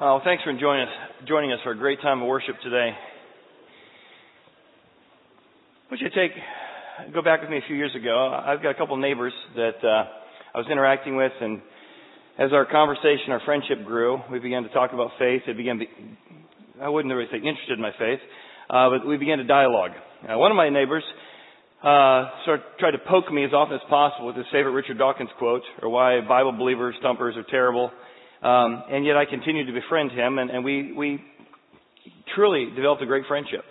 Oh, thanks for joining us, joining us for a great time of worship today. Would you take, go back with me a few years ago. I've got a couple neighbors that uh, I was interacting with, and as our conversation, our friendship grew, we began to talk about faith. It began to, I wouldn't really say interested in my faith, uh, but we began to dialogue. Uh, one of my neighbors uh, sort of tried to poke me as often as possible with his favorite Richard Dawkins quote, or why Bible believers, stumpers are terrible. Um, and yet I continued to befriend him, and, and we, we truly developed a great friendship.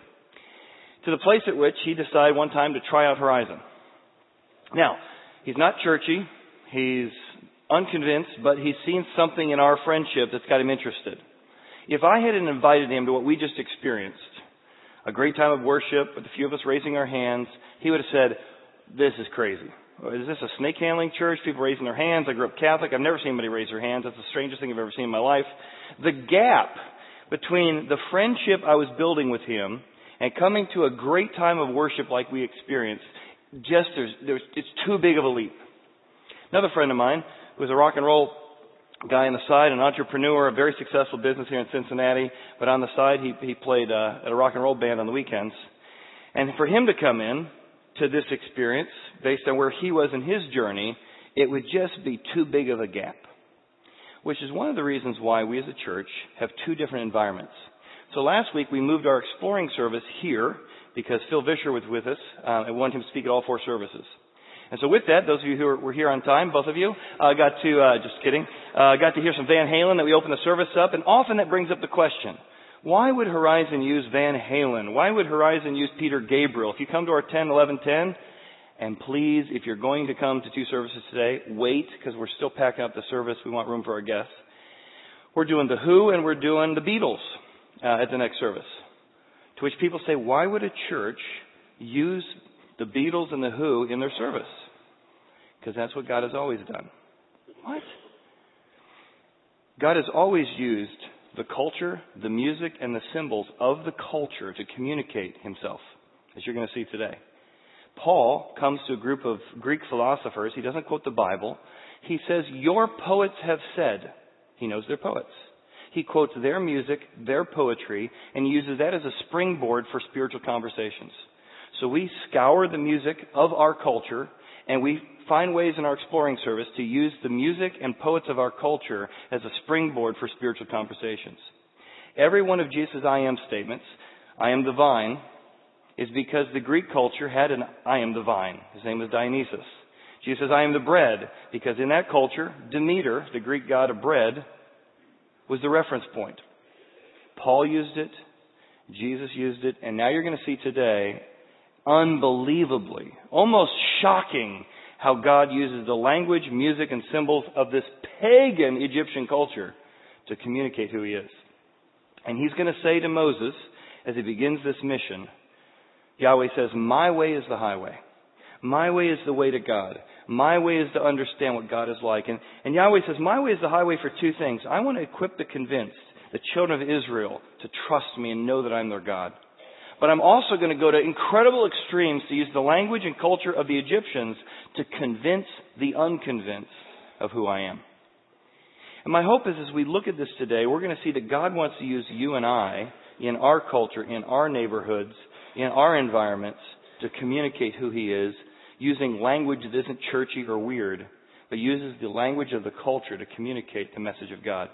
To the place at which he decided one time to try out Horizon. Now, he's not churchy, he's unconvinced, but he's seen something in our friendship that's got him interested. If I hadn't invited him to what we just experienced, a great time of worship with a few of us raising our hands, he would have said, this is crazy. Is this a snake handling church? People raising their hands. I grew up Catholic. I've never seen anybody raise their hands. That's the strangest thing I've ever seen in my life. The gap between the friendship I was building with him and coming to a great time of worship like we experienced, just there's, there's, it's too big of a leap. Another friend of mine who was a rock and roll guy on the side, an entrepreneur, a very successful business here in Cincinnati, but on the side he, he played uh, at a rock and roll band on the weekends. And for him to come in to this experience based on where he was in his journey, it would just be too big of a gap. Which is one of the reasons why we as a church have two different environments. So last week we moved our exploring service here because Phil Vischer was with us. Uh, I wanted him to speak at all four services. And so with that, those of you who were here on time, both of you, uh, got to, uh, just kidding, uh, got to hear some Van Halen that we opened the service up, and often that brings up the question, why would Horizon use Van Halen? Why would Horizon use Peter Gabriel? If you come to our 10, 11, 10, and please, if you're going to come to two services today, wait, because we're still packing up the service. We want room for our guests. We're doing The Who and we're doing The Beatles uh, at the next service. To which people say, why would a church use The Beatles and The Who in their service? Because that's what God has always done. What? God has always used the culture, the music, and the symbols of the culture to communicate himself, as you're going to see today. Paul comes to a group of Greek philosophers. He doesn't quote the Bible. He says, Your poets have said. He knows they're poets. He quotes their music, their poetry, and uses that as a springboard for spiritual conversations. So we scour the music of our culture and we find ways in our exploring service to use the music and poets of our culture as a springboard for spiritual conversations. Every one of Jesus' I am statements, I am the vine, is because the Greek culture had an I am the vine. His name was Dionysus. Jesus says, I am the bread, because in that culture, Demeter, the Greek god of bread, was the reference point. Paul used it, Jesus used it, and now you're going to see today, unbelievably, almost shocking, how God uses the language, music, and symbols of this pagan Egyptian culture to communicate who he is. And he's going to say to Moses, as he begins this mission, Yahweh says, My way is the highway. My way is the way to God. My way is to understand what God is like. And, and Yahweh says, My way is the highway for two things. I want to equip the convinced, the children of Israel, to trust me and know that I'm their God. But I'm also going to go to incredible extremes to use the language and culture of the Egyptians to convince the unconvinced of who I am. And my hope is as we look at this today, we're going to see that God wants to use you and I in our culture, in our neighborhoods, in our environments to communicate who He is using language that isn't churchy or weird, but uses the language of the culture to communicate the message of God.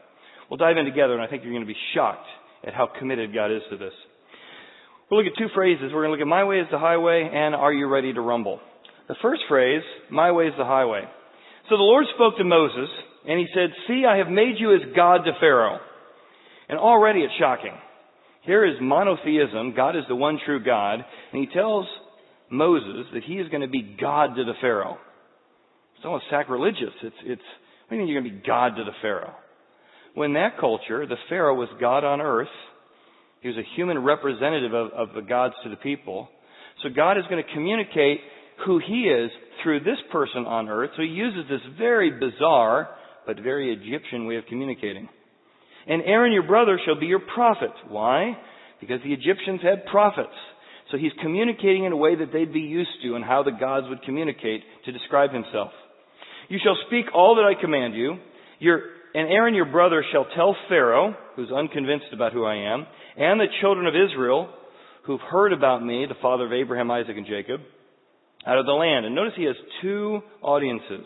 We'll dive in together, and I think you're going to be shocked at how committed God is to this. We'll look at two phrases. We're going to look at my way is the highway and are you ready to rumble? The first phrase, my way is the highway. So the Lord spoke to Moses and he said, see, I have made you as God to Pharaoh. And already it's shocking. Here is monotheism. God is the one true God. And he tells Moses that he is going to be God to the Pharaoh. It's almost sacrilegious. It's, it's, what do you mean you're going to be God to the Pharaoh? When that culture, the Pharaoh was God on earth. He was a human representative of, of the gods to the people. So God is going to communicate who he is through this person on earth. So he uses this very bizarre but very Egyptian way of communicating. And Aaron your brother shall be your prophet. Why? Because the Egyptians had prophets. So he's communicating in a way that they'd be used to and how the gods would communicate to describe himself. You shall speak all that I command you. Your and Aaron your brother shall tell Pharaoh, who's unconvinced about who I am, and the children of Israel, who've heard about me, the father of Abraham, Isaac, and Jacob, out of the land. And notice he has two audiences.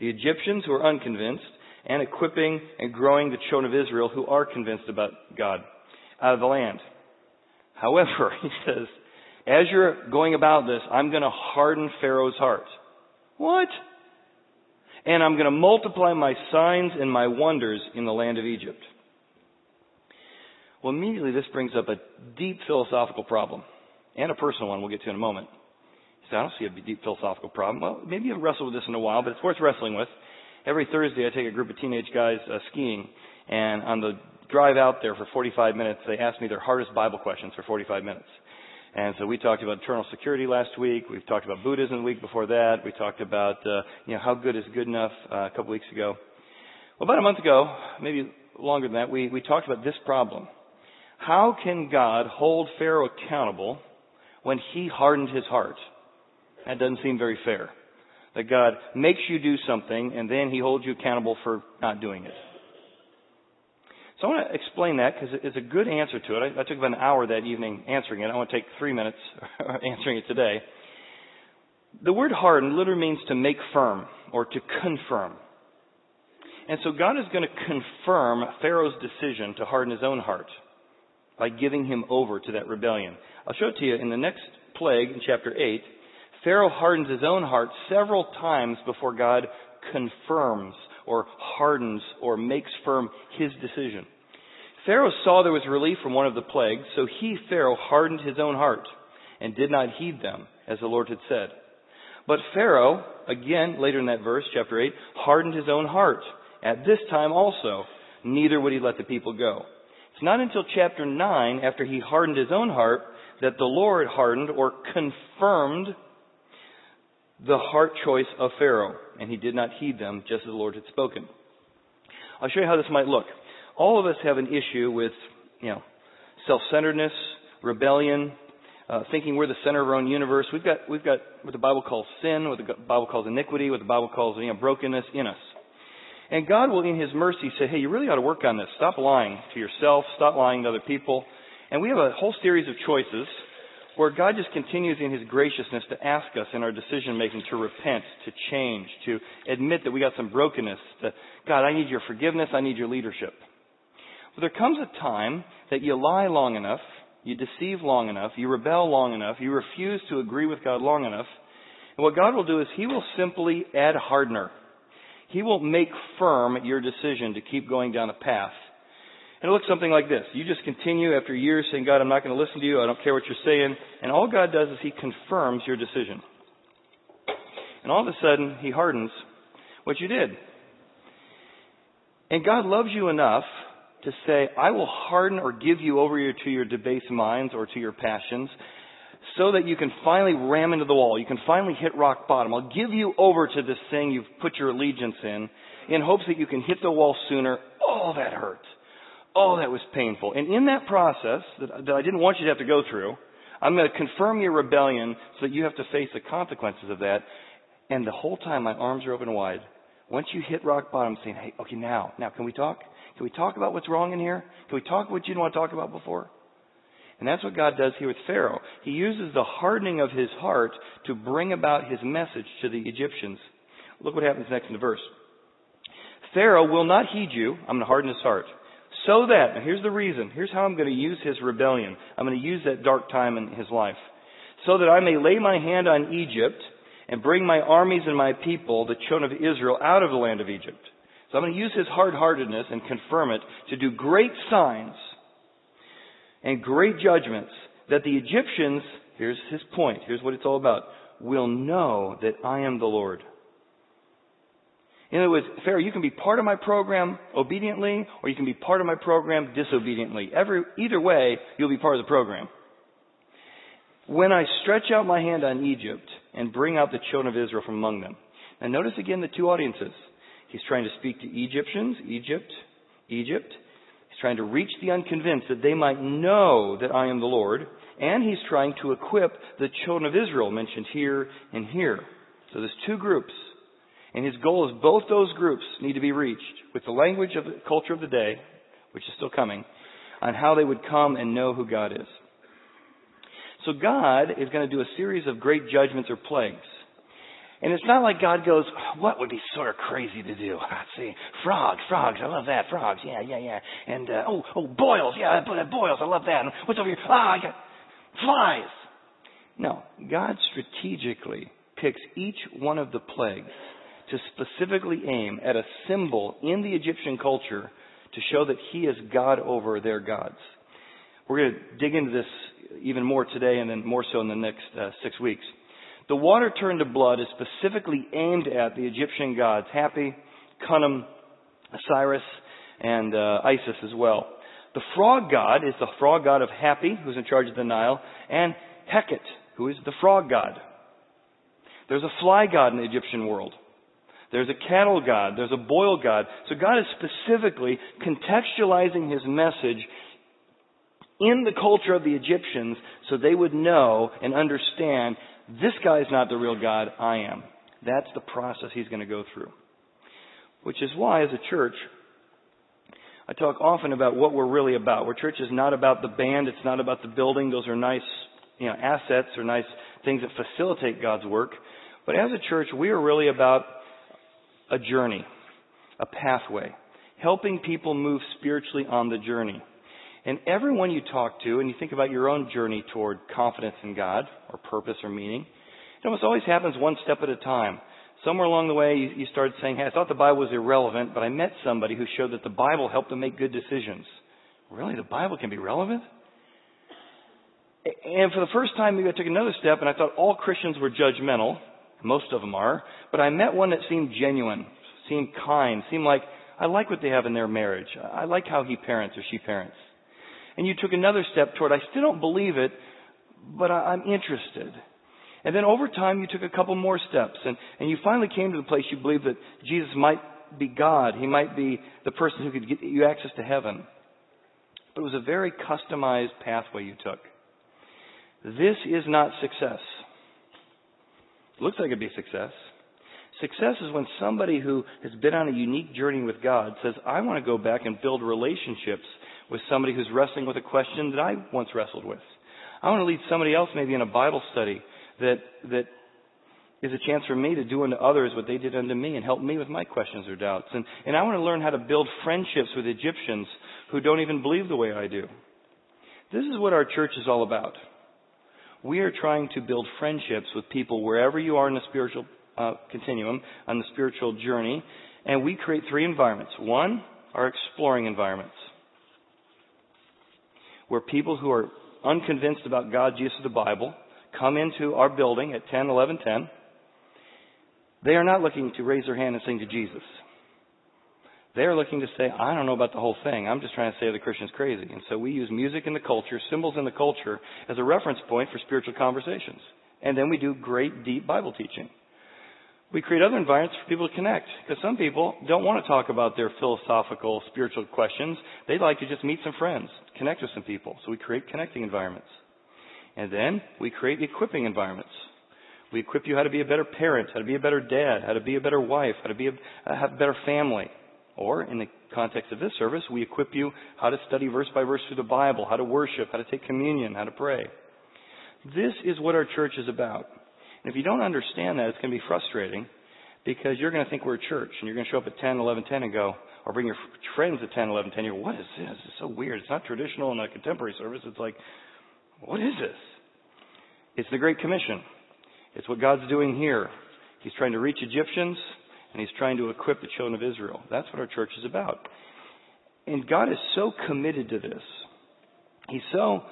The Egyptians who are unconvinced, and equipping and growing the children of Israel who are convinced about God out of the land. However, he says, as you're going about this, I'm going to harden Pharaoh's heart. What? And I'm going to multiply my signs and my wonders in the land of Egypt. Well, immediately this brings up a deep philosophical problem and a personal one we'll get to in a moment. So I don't see a deep philosophical problem. Well, maybe you've wrestled with this in a while, but it's worth wrestling with. Every Thursday I take a group of teenage guys uh, skiing, and on the drive out there for 45 minutes, they ask me their hardest Bible questions for 45 minutes. And so we talked about eternal security last week. We've talked about Buddhism the week before that. We talked about, uh, you know, how good is good enough uh, a couple weeks ago. Well, about a month ago, maybe longer than that, we, we talked about this problem. How can God hold Pharaoh accountable when he hardened his heart? That doesn't seem very fair. That God makes you do something and then he holds you accountable for not doing it. So I want to explain that because it's a good answer to it. I, I, took about an hour that evening answering it. I want to take three minutes answering it today. The word harden literally means to make firm or to confirm. And so God is going to confirm Pharaoh's decision to harden his own heart by giving him over to that rebellion. I'll show it to you in the next plague in chapter 8. Pharaoh hardens his own heart several times before God confirms or hardens or makes firm his decision. Pharaoh saw there was relief from one of the plagues, so he, Pharaoh, hardened his own heart and did not heed them, as the Lord had said. But Pharaoh, again, later in that verse, chapter 8, hardened his own heart. At this time also, neither would he let the people go. It's not until chapter 9, after he hardened his own heart, that the Lord hardened or confirmed the heart choice of Pharaoh, and he did not heed them just as the Lord had spoken. I'll show you how this might look. All of us have an issue with, you know, self-centeredness, rebellion, uh, thinking we're the center of our own universe. We've got, we've got what the Bible calls sin, what the Bible calls iniquity, what the Bible calls, you know, brokenness in us. And God will, in His mercy, say, hey, you really ought to work on this. Stop lying to yourself. Stop lying to other people. And we have a whole series of choices where God just continues in His graciousness to ask us in our decision making to repent, to change, to admit that we got some brokenness, that God, I need your forgiveness, I need your leadership. But there comes a time that you lie long enough, you deceive long enough, you rebel long enough, you refuse to agree with God long enough, and what God will do is He will simply add hardener. He will make firm your decision to keep going down a path and it looks something like this. You just continue after years saying, God, I'm not going to listen to you. I don't care what you're saying. And all God does is He confirms your decision. And all of a sudden, He hardens what you did. And God loves you enough to say, I will harden or give you over to your debased minds or to your passions so that you can finally ram into the wall. You can finally hit rock bottom. I'll give you over to this thing you've put your allegiance in in hopes that you can hit the wall sooner. Oh, that hurts. Oh, that was painful. And in that process that, that I didn't want you to have to go through, I'm going to confirm your rebellion so that you have to face the consequences of that. And the whole time my arms are open wide. Once you hit rock bottom, saying, hey, okay, now, now, can we talk? Can we talk about what's wrong in here? Can we talk what you didn't want to talk about before? And that's what God does here with Pharaoh. He uses the hardening of his heart to bring about his message to the Egyptians. Look what happens next in the verse. Pharaoh will not heed you. I'm going to harden his heart. So that, and here's the reason, here's how I'm going to use his rebellion. I'm going to use that dark time in his life. So that I may lay my hand on Egypt and bring my armies and my people, the children of Israel, out of the land of Egypt. So I'm going to use his hard-heartedness and confirm it to do great signs and great judgments that the Egyptians, here's his point, here's what it's all about, will know that I am the Lord. In other words, Pharaoh, you can be part of my program obediently, or you can be part of my program disobediently. Every, either way, you'll be part of the program. When I stretch out my hand on Egypt and bring out the children of Israel from among them. Now notice again the two audiences. He's trying to speak to Egyptians, Egypt, Egypt. Trying to reach the unconvinced that they might know that I am the Lord. And he's trying to equip the children of Israel mentioned here and here. So there's two groups. And his goal is both those groups need to be reached with the language of the culture of the day, which is still coming, on how they would come and know who God is. So God is going to do a series of great judgments or plagues. And it's not like God goes, what would be sort of crazy to do? Let's see, frogs, frogs, I love that, frogs, yeah, yeah, yeah. And, uh, oh, oh, boils, yeah, boils, I love that. And what's over here? Ah, I got flies. No, God strategically picks each one of the plagues to specifically aim at a symbol in the Egyptian culture to show that He is God over their gods. We're going to dig into this even more today and then more so in the next uh, six weeks. The water turned to blood is specifically aimed at the Egyptian gods, Hapi, Khnum, Osiris, and uh, Isis as well. The frog god is the frog god of Hapi, who's in charge of the Nile, and Heket, who is the frog god. There's a fly god in the Egyptian world. There's a cattle god. There's a boil god. So God is specifically contextualizing his message in the culture of the Egyptians so they would know and understand this guy is not the real God, I am. That's the process he's going to go through. Which is why, as a church, I talk often about what we're really about. Where church is not about the band, it's not about the building. Those are nice, you know, assets or nice things that facilitate God's work. But as a church, we are really about a journey, a pathway, helping people move spiritually on the journey. And everyone you talk to, and you think about your own journey toward confidence in God, or purpose or meaning, it almost always happens one step at a time. Somewhere along the way, you, you started saying, hey, I thought the Bible was irrelevant, but I met somebody who showed that the Bible helped them make good decisions. Really? The Bible can be relevant? And for the first time, maybe I took another step and I thought all Christians were judgmental. Most of them are. But I met one that seemed genuine, seemed kind, seemed like I like what they have in their marriage. I like how he parents or she parents and you took another step toward, I still don't believe it, but I, am interested. And then over time, you took a couple more steps, and, and you finally came to the place you believed that Jesus might be God. He might be the person who could get you access to heaven. But it was a very customized pathway you took. This is not success. It looks like it'd be success. Success is when somebody who has been on a unique journey with God says, I want to go back and build relationships with somebody who's wrestling with a question that I once wrestled with. I want to lead somebody else maybe in a Bible study that, that is a chance for me to do unto others what they did unto me and help me with my questions or doubts. And, and I want to learn how to build friendships with Egyptians who don't even believe the way I do. This is what our church is all about. We are trying to build friendships with people wherever you are in the spiritual uh, continuum, on the spiritual journey, and we create three environments. One, our exploring environments where people who are unconvinced about God's use of the Bible come into our building at 10, 11, 10. They are not looking to raise their hand and sing to Jesus. They are looking to say, I don't know about the whole thing. I'm just trying to say the Christian's crazy. And so we use music in the culture, symbols in the culture, as a reference point for spiritual conversations. And then we do great, deep Bible teaching. We create other environments for people to connect. Because some people don't want to talk about their philosophical, spiritual questions. They'd like to just meet some friends, connect with some people. So we create connecting environments. And then we create equipping environments. We equip you how to be a better parent, how to be a better dad, how to be a better wife, how to be a, uh, have a better family. Or, in the context of this service, we equip you how to study verse by verse through the Bible, how to worship, how to take communion, how to pray. This is what our church is about. And if you don't understand that, it's going to be frustrating because you're going to think we're a church and you're going to show up at 10, 11, 10 and go, or bring your friends at 10, 11, 10. You go, what is this? It's so weird. It's not traditional in a contemporary service. It's like, what is this? It's the Great Commission. It's what God's doing here. He's trying to reach Egyptians and he's trying to equip the children of Israel. That's what our church is about. And God is so committed to this. He's so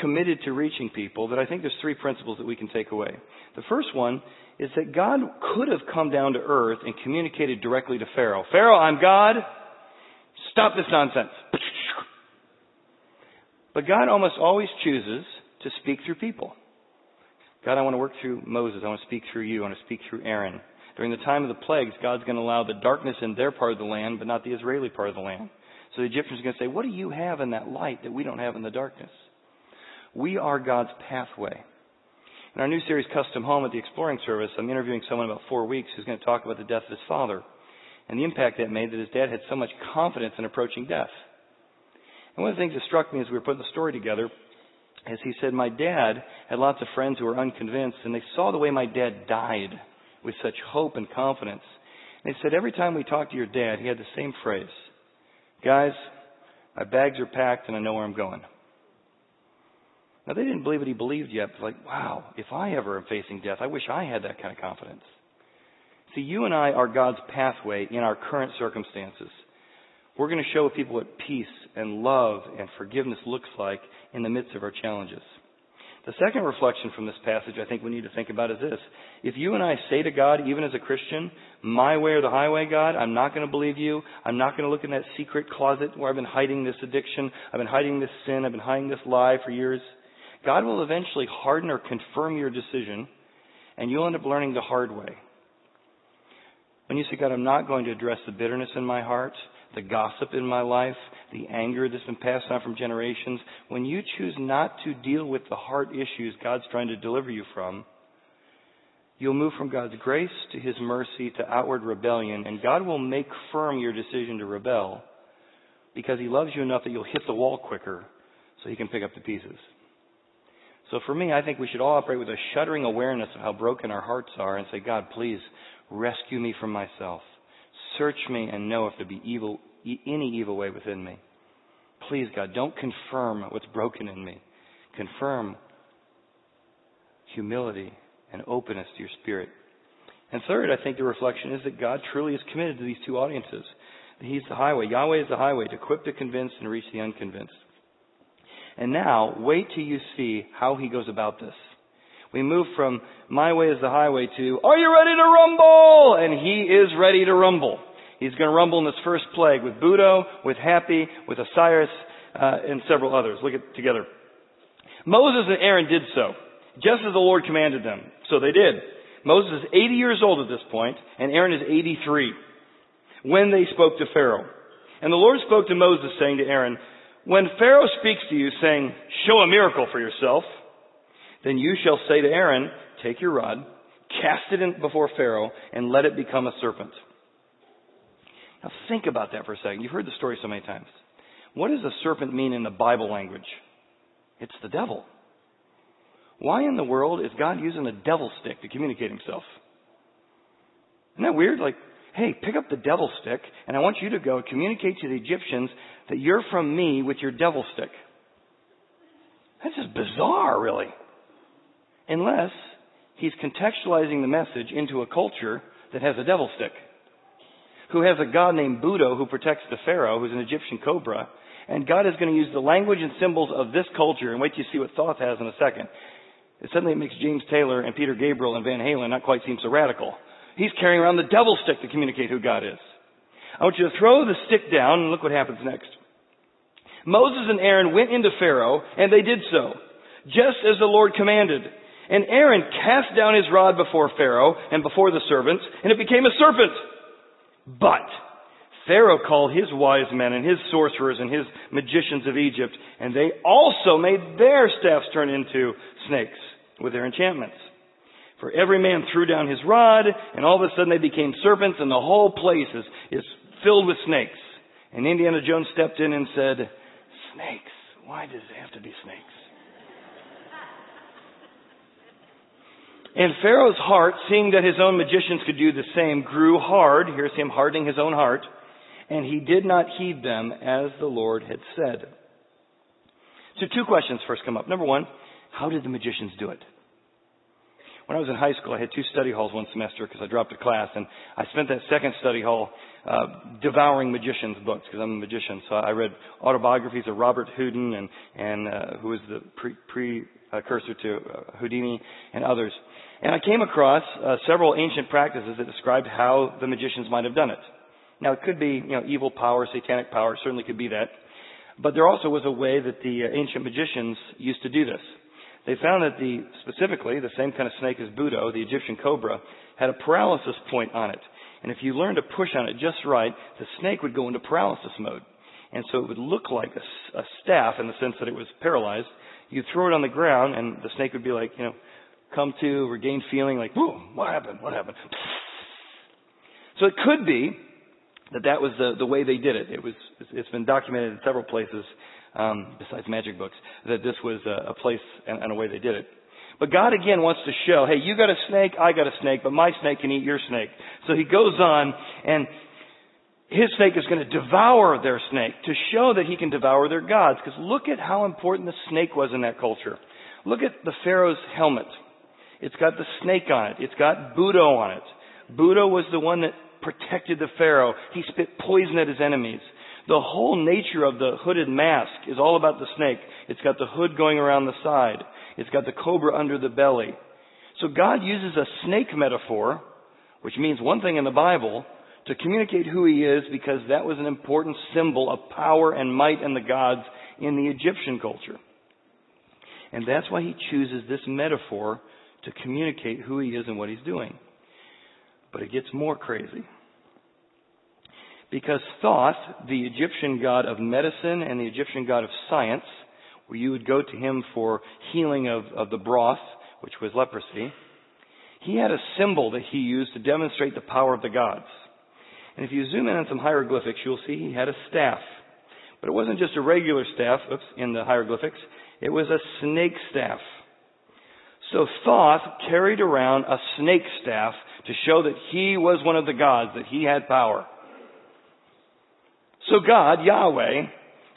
committed to reaching people that I think there's three principles that we can take away. The first one is that God could have come down to earth and communicated directly to Pharaoh. Pharaoh, I'm God. Stop this nonsense. But God almost always chooses to speak through people. God, I want to work through Moses. I want to speak through you. I want to speak through Aaron. During the time of the plagues, God's going to allow the darkness in their part of the land, but not the Israeli part of the land. So the Egyptians are going to say, What do you have in that light that we don't have in the darkness? We are God's pathway. In our new series, Custom Home at the Exploring Service, I'm interviewing someone about four weeks who's going to talk about the death of his father and the impact that made that his dad had so much confidence in approaching death. And one of the things that struck me as we were putting the story together is he said, My dad had lots of friends who were unconvinced, and they saw the way my dad died with such hope and confidence. And they said, Every time we talked to your dad, he had the same phrase Guys, my bags are packed and I know where I'm going. Now, they didn't believe what he believed yet. But like, wow, if I ever am facing death, I wish I had that kind of confidence. See, you and I are God's pathway in our current circumstances. We're going to show people what peace and love and forgiveness looks like in the midst of our challenges. The second reflection from this passage I think we need to think about is this. If you and I say to God, even as a Christian, my way or the highway, God, I'm not going to believe you. I'm not going to look in that secret closet where I've been hiding this addiction. I've been hiding this sin. I've been hiding this lie for years. God will eventually harden or confirm your decision, and you'll end up learning the hard way. When you say, God, I'm not going to address the bitterness in my heart, the gossip in my life, the anger that's been passed on from generations, when you choose not to deal with the heart issues God's trying to deliver you from, you'll move from God's grace to His mercy to outward rebellion, and God will make firm your decision to rebel because He loves you enough that you'll hit the wall quicker so He can pick up the pieces. So for me, I think we should all operate with a shuddering awareness of how broken our hearts are and say, God, please rescue me from myself. Search me and know if there be evil, any evil way within me. Please, God, don't confirm what's broken in me. Confirm humility and openness to your spirit. And third, I think the reflection is that God truly is committed to these two audiences. He's the highway. Yahweh is the highway to equip the convinced and reach the unconvinced. And now, wait till you see how he goes about this. We move from my way is the highway to, are you ready to rumble? And he is ready to rumble. He's going to rumble in this first plague with Buto, with Hapi, with Osiris, uh, and several others. Look at together. Moses and Aaron did so, just as the Lord commanded them. So they did. Moses is 80 years old at this point, and Aaron is 83 when they spoke to Pharaoh. And the Lord spoke to Moses, saying to Aaron, when Pharaoh speaks to you saying, show a miracle for yourself, then you shall say to Aaron, take your rod, cast it in before Pharaoh, and let it become a serpent. Now think about that for a second. You've heard the story so many times. What does a serpent mean in the Bible language? It's the devil. Why in the world is God using a devil stick to communicate himself? Isn't that weird? Like, hey, pick up the devil stick, and I want you to go communicate to the Egyptians that you're from me with your devil stick. That's just bizarre, really. Unless he's contextualizing the message into a culture that has a devil stick, who has a god named Buto who protects the Pharaoh, who's an Egyptian cobra, and God is going to use the language and symbols of this culture, and wait till you see what Thoth has in a second. It suddenly makes James Taylor and Peter Gabriel and Van Halen not quite seem so radical. He's carrying around the devil stick to communicate who God is. I want you to throw the stick down and look what happens next. Moses and Aaron went into Pharaoh, and they did so, just as the Lord commanded. And Aaron cast down his rod before Pharaoh and before the servants, and it became a serpent. But Pharaoh called his wise men and his sorcerers and his magicians of Egypt, and they also made their staffs turn into snakes with their enchantments. For every man threw down his rod, and all of a sudden they became serpents, and the whole place is, is filled with snakes. And Indiana Jones stepped in and said, Snakes. Why does it have to be snakes? And Pharaoh's heart, seeing that his own magicians could do the same, grew hard. Here's him hardening his own heart. And he did not heed them as the Lord had said. So two questions first come up. Number one, how did the magicians do it? When I was in high school, I had two study halls one semester because I dropped a class, and I spent that second study hall uh, devouring magicians' books because I'm a magician. So I read autobiographies of Robert Houdin and and uh, who was the pre pre precursor to uh, Houdini and others, and I came across uh, several ancient practices that described how the magicians might have done it. Now it could be you know evil power, satanic power, certainly could be that, but there also was a way that the uh, ancient magicians used to do this. They found that the, specifically, the same kind of snake as Buto, the Egyptian cobra, had a paralysis point on it. And if you learned to push on it just right, the snake would go into paralysis mode. And so it would look like a, a staff in the sense that it was paralyzed. You'd throw it on the ground and the snake would be like, you know, come to, regain feeling like, boom, what happened? What happened? So it could be that that was the, the way they did it. It was, it's been documented in several places, um, besides magic books, that this was a, a place and, and a way they did it. But God again wants to show, hey, you got a snake, I got a snake, but my snake can eat your snake. So he goes on and his snake is going to devour their snake to show that he can devour their gods. Because look at how important the snake was in that culture. Look at the Pharaoh's helmet. It's got the snake on it. It's got Buto on it. Buto was the one that protected the Pharaoh. He spit poison at his enemies. The whole nature of the hooded mask is all about the snake. It's got the hood going around the side. It's got the cobra under the belly. So God uses a snake metaphor, which means one thing in the Bible, to communicate who he is because that was an important symbol of power and might and the gods in the Egyptian culture. And that's why he chooses this metaphor to communicate who he is and what he's doing. But it gets more crazy. Because Thoth, the Egyptian god of medicine and the Egyptian god of science, where you would go to him for healing of, of the broth, which was leprosy, he had a symbol that he used to demonstrate the power of the gods. And if you zoom in on some hieroglyphics, you'll see he had a staff. But it wasn't just a regular staff, oops, in the hieroglyphics. It was a snake staff. So Thoth carried around a snake staff to show that he was one of the gods, that he had power. So God, Yahweh,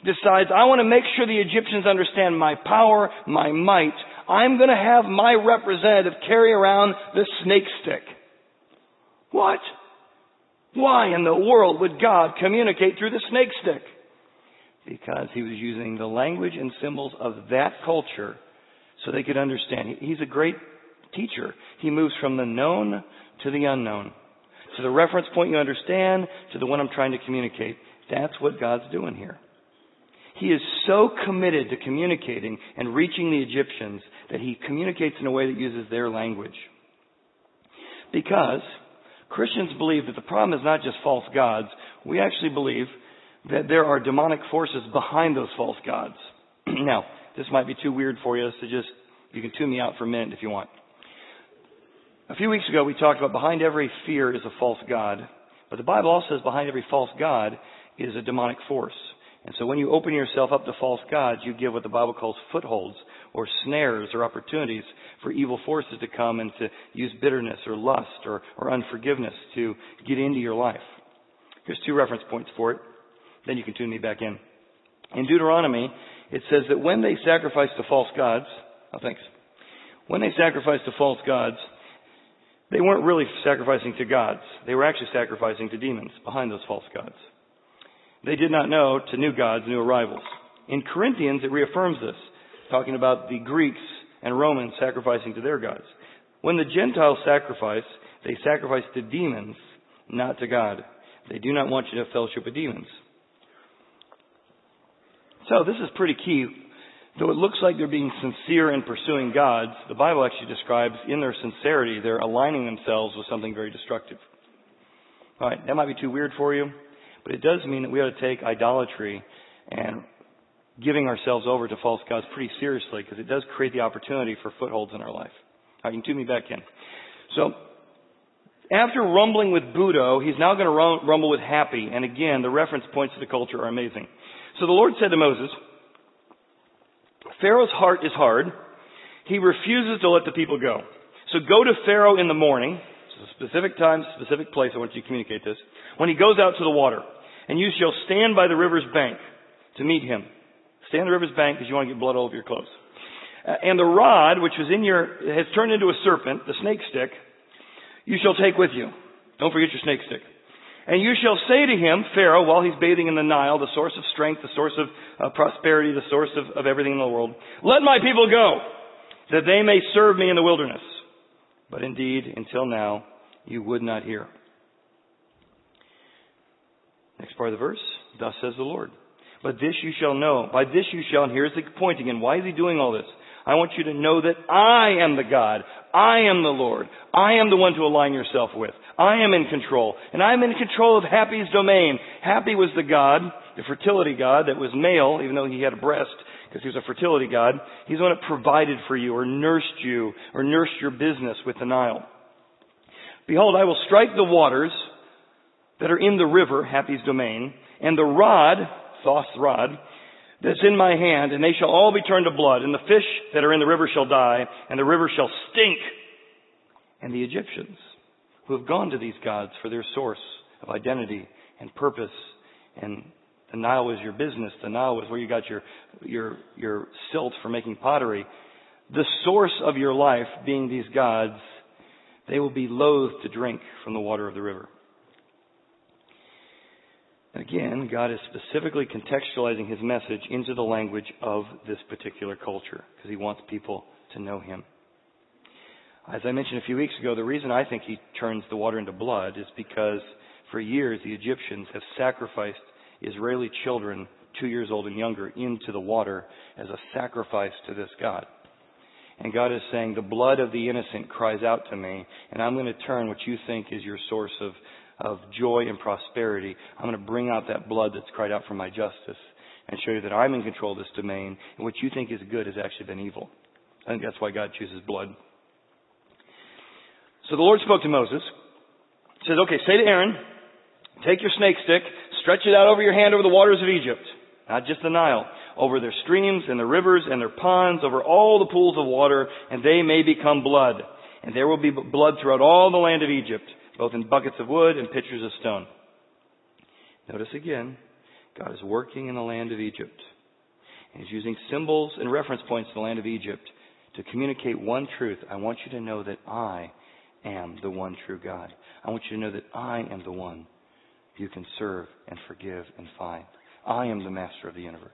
decides, I want to make sure the Egyptians understand my power, my might. I'm going to have my representative carry around the snake stick. What? Why in the world would God communicate through the snake stick? Because he was using the language and symbols of that culture so they could understand. He's a great teacher. He moves from the known to the unknown. To the reference point you understand, to the one I'm trying to communicate. That's what God's doing here. He is so committed to communicating and reaching the Egyptians that he communicates in a way that uses their language. Because Christians believe that the problem is not just false gods. We actually believe that there are demonic forces behind those false gods. now, this might be too weird for you, so just, you can tune me out for a minute if you want. A few weeks ago, we talked about behind every fear is a false god. But the Bible also says behind every false god is a demonic force. And so when you open yourself up to false gods, you give what the Bible calls footholds or snares or opportunities for evil forces to come and to use bitterness or lust or, or unforgiveness to get into your life. Here's two reference points for it. Then you can tune me back in. In Deuteronomy, it says that when they sacrificed to false gods, oh thanks, when they sacrificed to false gods, they weren't really sacrificing to gods. They were actually sacrificing to demons behind those false gods. They did not know to new gods, new arrivals. In Corinthians, it reaffirms this, talking about the Greeks and Romans sacrificing to their gods. When the Gentiles sacrifice, they sacrifice to demons, not to God. They do not want you to have fellowship with demons. So this is pretty key. Though it looks like they're being sincere in pursuing gods, the Bible actually describes in their sincerity, they're aligning themselves with something very destructive. Alright, that might be too weird for you, but it does mean that we ought to take idolatry and giving ourselves over to false gods pretty seriously because it does create the opportunity for footholds in our life. All right, you can tune me back in. So, after rumbling with Buto, he's now going to rumble with Hapi. And again, the reference points to the culture are amazing. So the Lord said to Moses, Pharaoh's heart is hard. He refuses to let the people go. So go to Pharaoh in the morning. A specific time, specific place. I want you to communicate this. When he goes out to the water. And you shall stand by the river's bank to meet him. Stand the river's bank because you want to get blood all over your clothes. Uh, and the rod, which was in your, has turned into a serpent, the snake stick, you shall take with you. Don't forget your snake stick. And you shall say to him, Pharaoh, while he's bathing in the Nile, the source of strength, the source of uh, prosperity, the source of, of everything in the world, let my people go, that they may serve me in the wilderness. But indeed, until now, you would not hear. Next part of the verse, thus says the Lord. But this you shall know. By this you shall, and here's the point again. Why is he doing all this? I want you to know that I am the God. I am the Lord. I am the one to align yourself with. I am in control. And I'm in control of Hapi's domain. Hapi was the God, the fertility God that was male, even though he had a breast, because he was a fertility god. He's the one that provided for you or nursed you or nursed your business with the Nile. Behold, I will strike the waters that are in the river, Hapi's domain, and the rod, Thoth's rod, that's in my hand, and they shall all be turned to blood, and the fish that are in the river shall die, and the river shall stink. And the Egyptians, who have gone to these gods for their source of identity and purpose, and the Nile was your business, the Nile was where you got your, your, your silt for making pottery. The source of your life being these gods, they will be loath to drink from the water of the river. Again, God is specifically contextualizing his message into the language of this particular culture because he wants people to know him. As I mentioned a few weeks ago, the reason I think he turns the water into blood is because for years the Egyptians have sacrificed Israeli children, two years old and younger, into the water as a sacrifice to this God. And God is saying, the blood of the innocent cries out to me, and I'm going to turn what you think is your source of of joy and prosperity. I'm going to bring out that blood that's cried out for my justice and show you that I'm in control of this domain and what you think is good has actually been evil. I think that's why God chooses blood. So the Lord spoke to Moses. Says, okay, say to Aaron, take your snake stick, stretch it out over your hand over the waters of Egypt, not just the Nile, over their streams and their rivers and their ponds, over all the pools of water, and they may become blood. And there will be blood throughout all the land of Egypt both in buckets of wood and pitchers of stone. Notice again, God is working in the land of Egypt. And He's using symbols and reference points in the land of Egypt to communicate one truth. I want you to know that I am the one true God. I want you to know that I am the one you can serve and forgive and find. I am the master of the universe.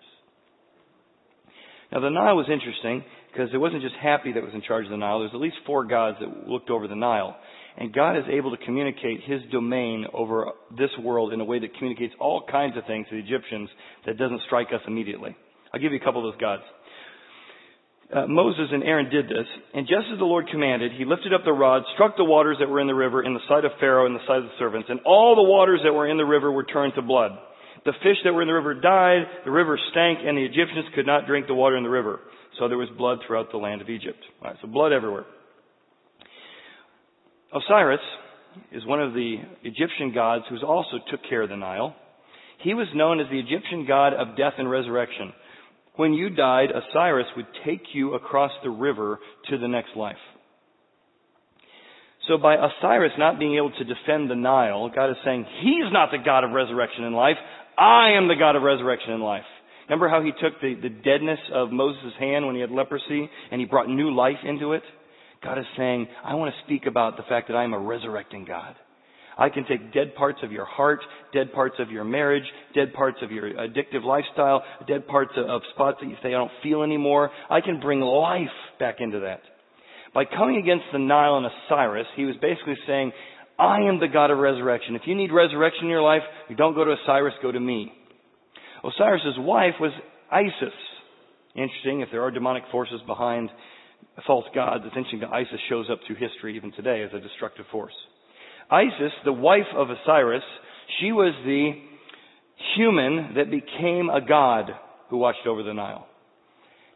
Now the Nile was interesting because it wasn't just Hapi that was in charge of the Nile. There's at least four gods that looked over the Nile. And God is able to communicate His domain over this world in a way that communicates all kinds of things to the Egyptians that doesn't strike us immediately. I'll give you a couple of those gods. Uh, Moses and Aaron did this, and just as the Lord commanded, he lifted up the rod, struck the waters that were in the river in the sight of Pharaoh and the sight of the servants, and all the waters that were in the river were turned to blood. The fish that were in the river died, the river stank, and the Egyptians could not drink the water in the river. So there was blood throughout the land of Egypt. All right, so blood everywhere. Osiris is one of the Egyptian gods who also took care of the Nile. He was known as the Egyptian god of death and resurrection. When you died, Osiris would take you across the river to the next life. So by Osiris not being able to defend the Nile, God is saying, He's not the God of resurrection and life. I am the God of resurrection and life. Remember how he took the, the deadness of Moses' hand when he had leprosy and he brought new life into it? God is saying, I want to speak about the fact that I am a resurrecting God. I can take dead parts of your heart, dead parts of your marriage, dead parts of your addictive lifestyle, dead parts of, spots that you say I don't feel anymore. I can bring life back into that. By coming against the Nile and Osiris, he was basically saying, I am the God of resurrection. If you need resurrection in your life, you don't go to Osiris, go to me. Osiris' wife was Isis. Interesting, if there are demonic forces behind false gods, it's interesting that Isis shows up through history even today as a destructive force. Isis, the wife of Osiris, she was the human that became a god who watched over the Nile.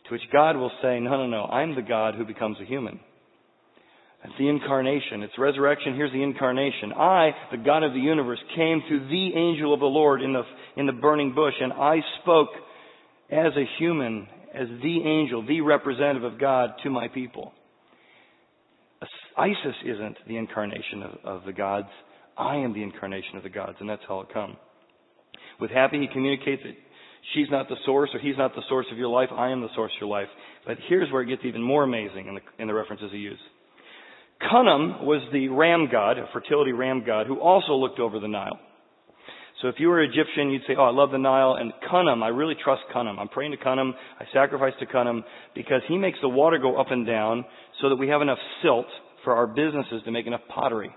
To which God will say, no, no, no, I'm the God who becomes a human. It's the incarnation. It's resurrection. Here's the incarnation. I, the God of the universe, came through the angel of the Lord in the, in the burning bush, and I spoke as a human as the angel, the representative of God to my people. Isis isn't the incarnation of, of the gods. I am the incarnation of the gods, and that's how it comes. With Hapi, he communicates that she's not the source or he's not the source of your life. I am the source of your life. But here's where it gets even more amazing in the, in the references he used. Khnum was the ram god, a fertility ram god, who also looked over the Nile. So if you were Egyptian, you'd say, oh, I love the Nile. And Khnum, I really trust Khnum. I'm praying to Khnum. I sacrifice to Khnum because he makes the water go up and down so that we have enough silt for our businesses to make enough pottery.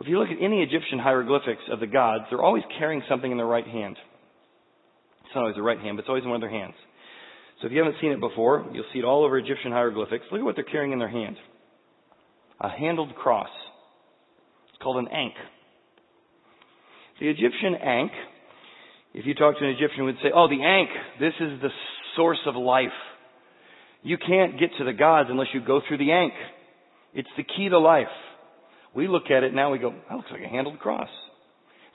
If you look at any Egyptian hieroglyphics of the gods, they're always carrying something in their right hand. It's not always the right hand, but it's always in one of their hands. So if you haven't seen it before, you'll see it all over Egyptian hieroglyphics. Look at what they're carrying in their hand. A handled cross. It's called an ankh. The Egyptian ankh If you talk to an Egyptian, would say, "Oh, the Ankh. This is the source of life. You can't get to the gods unless you go through the Ankh. It's the key to life." We look at it now. We go, "That looks like a handled cross."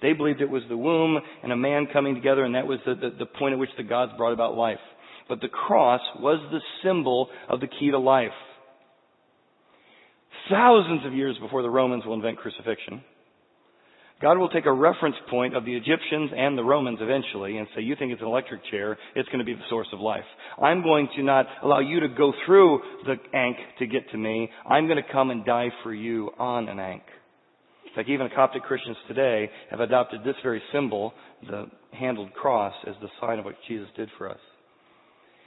They believed it was the womb and a man coming together, and that was the, the, the point at which the gods brought about life. But the cross was the symbol of the key to life. Thousands of years before the Romans will invent crucifixion, God will take a reference point of the Egyptians and the Romans eventually and say, you think it's an electric chair, it's going to be the source of life. I'm going to not allow you to go through the ankh to get to me. I'm going to come and die for you on an ankh. In fact, even Coptic Christians today have adopted this very symbol, the handled cross, as the sign of what Jesus did for us.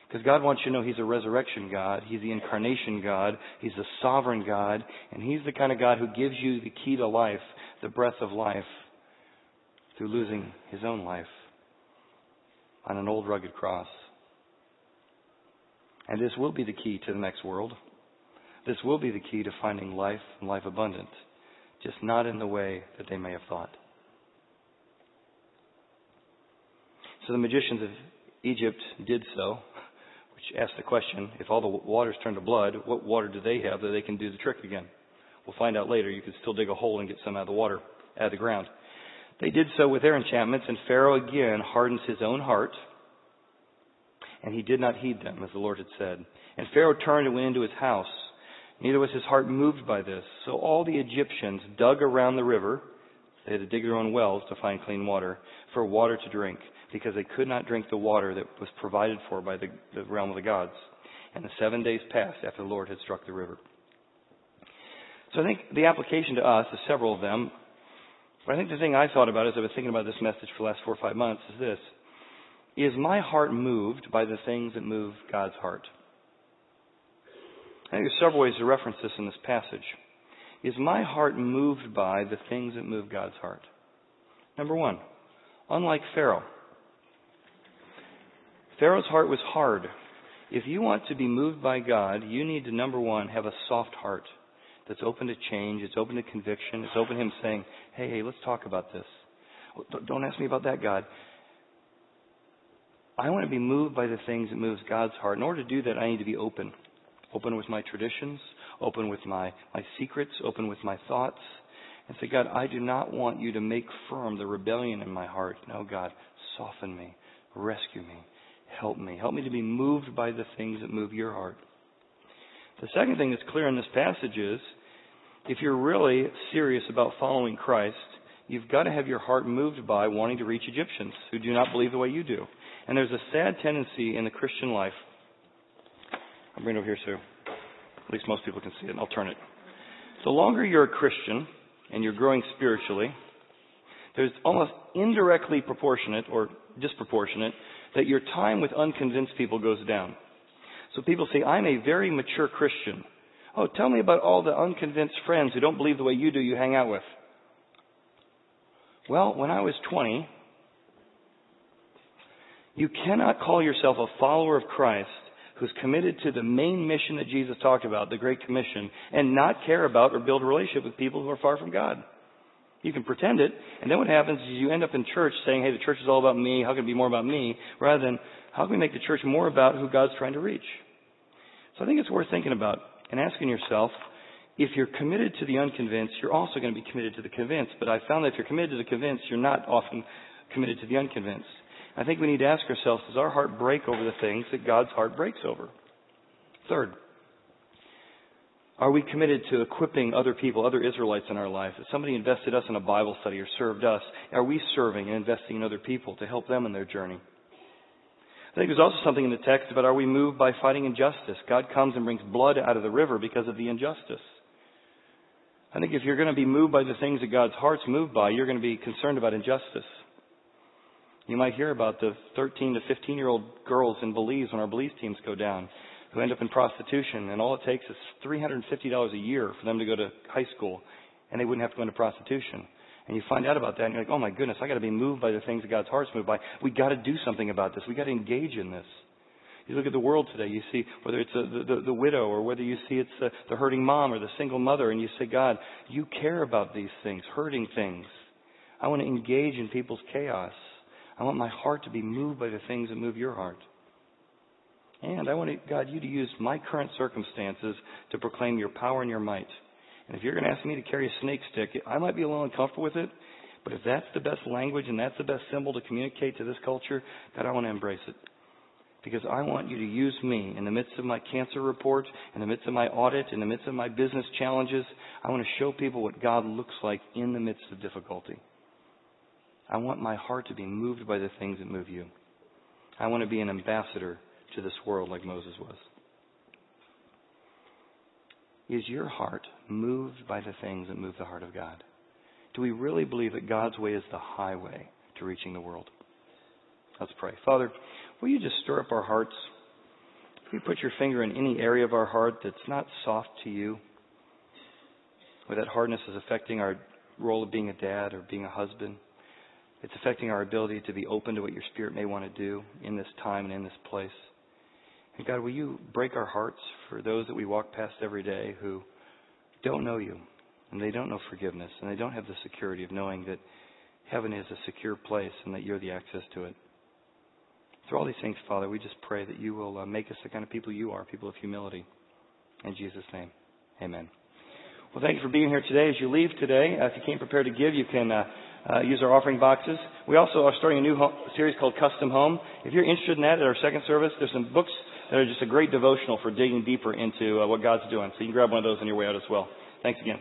Because God wants you to know He's a resurrection God. He's the incarnation God. He's the sovereign God. And He's the kind of God who gives you the key to life, the breath of life, through losing His own life on an old rugged cross. And this will be the key to the next world. This will be the key to finding life and life abundant, just not in the way that they may have thought. So the magicians of Egypt did so asks the question if all the waters turn to blood, what water do they have that they can do the trick again? We'll find out later. You could still dig a hole and get some out of the water, out of the ground. They did so with their enchantments, and Pharaoh again hardens his own heart, and he did not heed them, as the Lord had said. And Pharaoh turned and went into his house. Neither was his heart moved by this. So all the Egyptians dug around the river. They had to dig their own wells to find clean water for water to drink because they could not drink the water that was provided for by the, the realm of the gods. And the seven days passed after the Lord had struck the river. So I think the application to us is several of them. But I think the thing I thought about as I was thinking about this message for the last four or five months is this. Is my heart moved by the things that move God's heart? I think there's several ways to reference this in this passage. Is my heart moved by the things that move God's heart? Number one, unlike Pharaoh, Pharaoh's heart was hard. If you want to be moved by God, you need to, number one, have a soft heart that's open to change, it's open to conviction, it's open to Him saying, hey, hey, let's talk about this. Don't ask me about that, God. I want to be moved by the things that moves God's heart. In order to do that, I need to be open. Open with my traditions, open with my, my secrets, open with my thoughts. And say, God, I do not want you to make firm the rebellion in my heart. No, God, soften me, rescue me, Help me. Help me to be moved by the things that move your heart. The second thing that's clear in this passage is if you're really serious about following Christ, you've got to have your heart moved by wanting to reach Egyptians who do not believe the way you do. And there's a sad tendency in the Christian life. I'll bring it over here so at least most people can see it, and I'll turn it. The longer you're a Christian and you're growing spiritually, there's almost indirectly proportionate or disproportionate that your time with unconvinced people goes down. So people say, I'm a very mature Christian. Oh, tell me about all the unconvinced friends who don't believe the way you do you hang out with. Well, when I was 20, you cannot call yourself a follower of Christ who's committed to the main mission that Jesus talked about, the Great Commission, and not care about or build a relationship with people who are far from God. You can pretend it, and then what happens is you end up in church saying, hey, the church is all about me, how can it be more about me, rather than how can we make the church more about who God's trying to reach? So I think it's worth thinking about and asking yourself, if you're committed to the unconvinced, you're also going to be committed to the convinced. But I found that if you're committed to the convinced, you're not often committed to the unconvinced. I think we need to ask ourselves, does our heart break over the things that God's heart breaks over? Third, are we committed to equipping other people, other Israelites in our life? If somebody invested us in a Bible study or served us, are we serving and investing in other people to help them in their journey? I think there's also something in the text about are we moved by fighting injustice? God comes and brings blood out of the river because of the injustice. I think if you're going to be moved by the things that God's heart's moved by, you're going to be concerned about injustice. You might hear about the 13 to 15 year old girls in Belize when our Belize teams go down who end up in prostitution, and all it takes is $350 a year for them to go to high school, and they wouldn't have to go into prostitution. And you find out about that, and you're like, oh my goodness, I got to be moved by the things that God's heart's moved by. We got to do something about this. We got to engage in this. You look at the world today, you see whether it's a, the, the, the widow or whether you see it's the, the hurting mom or the single mother, and you say, God, you care about these things, hurting things. I want to engage in people's chaos. I want my heart to be moved by the things that move your heart. And I want, to, God, you to use my current circumstances to proclaim your power and your might. And if you're going to ask me to carry a snake stick, I might be a little uncomfortable with it. But if that's the best language and that's the best symbol to communicate to this culture, God, I want to embrace it. Because I want you to use me in the midst of my cancer report, in the midst of my audit, in the midst of my business challenges. I want to show people what God looks like in the midst of difficulty. I want my heart to be moved by the things that move you. I want to be an ambassador to this world like Moses was. Is your heart moved by the things that move the heart of God? Do we really believe that God's way is the highway to reaching the world? Let's pray. Father, will you just stir up our hearts? If you put your finger in any area of our heart that's not soft to you, where that hardness is affecting our role of being a dad or being a husband, it's affecting our ability to be open to what your Spirit may want to do in this time and in this place. And God, will you break our hearts for those that we walk past every day who don't know you and they don't know forgiveness and they don't have the security of knowing that heaven is a secure place and that you're the access to it. Through all these things, Father, we just pray that you will uh, make us the kind of people you are, people of humility. In Jesus' name, amen. Well, thank you for being here today. As you leave today, uh, if you came prepared to give, you can uh, uh, use our offering boxes. We also are starting a new home, series called Custom Home. If you're interested in that at our second service, there's some books that are just a great devotional for digging deeper into uh, what God's doing. So you can grab one of those on your way out as well. Thanks again.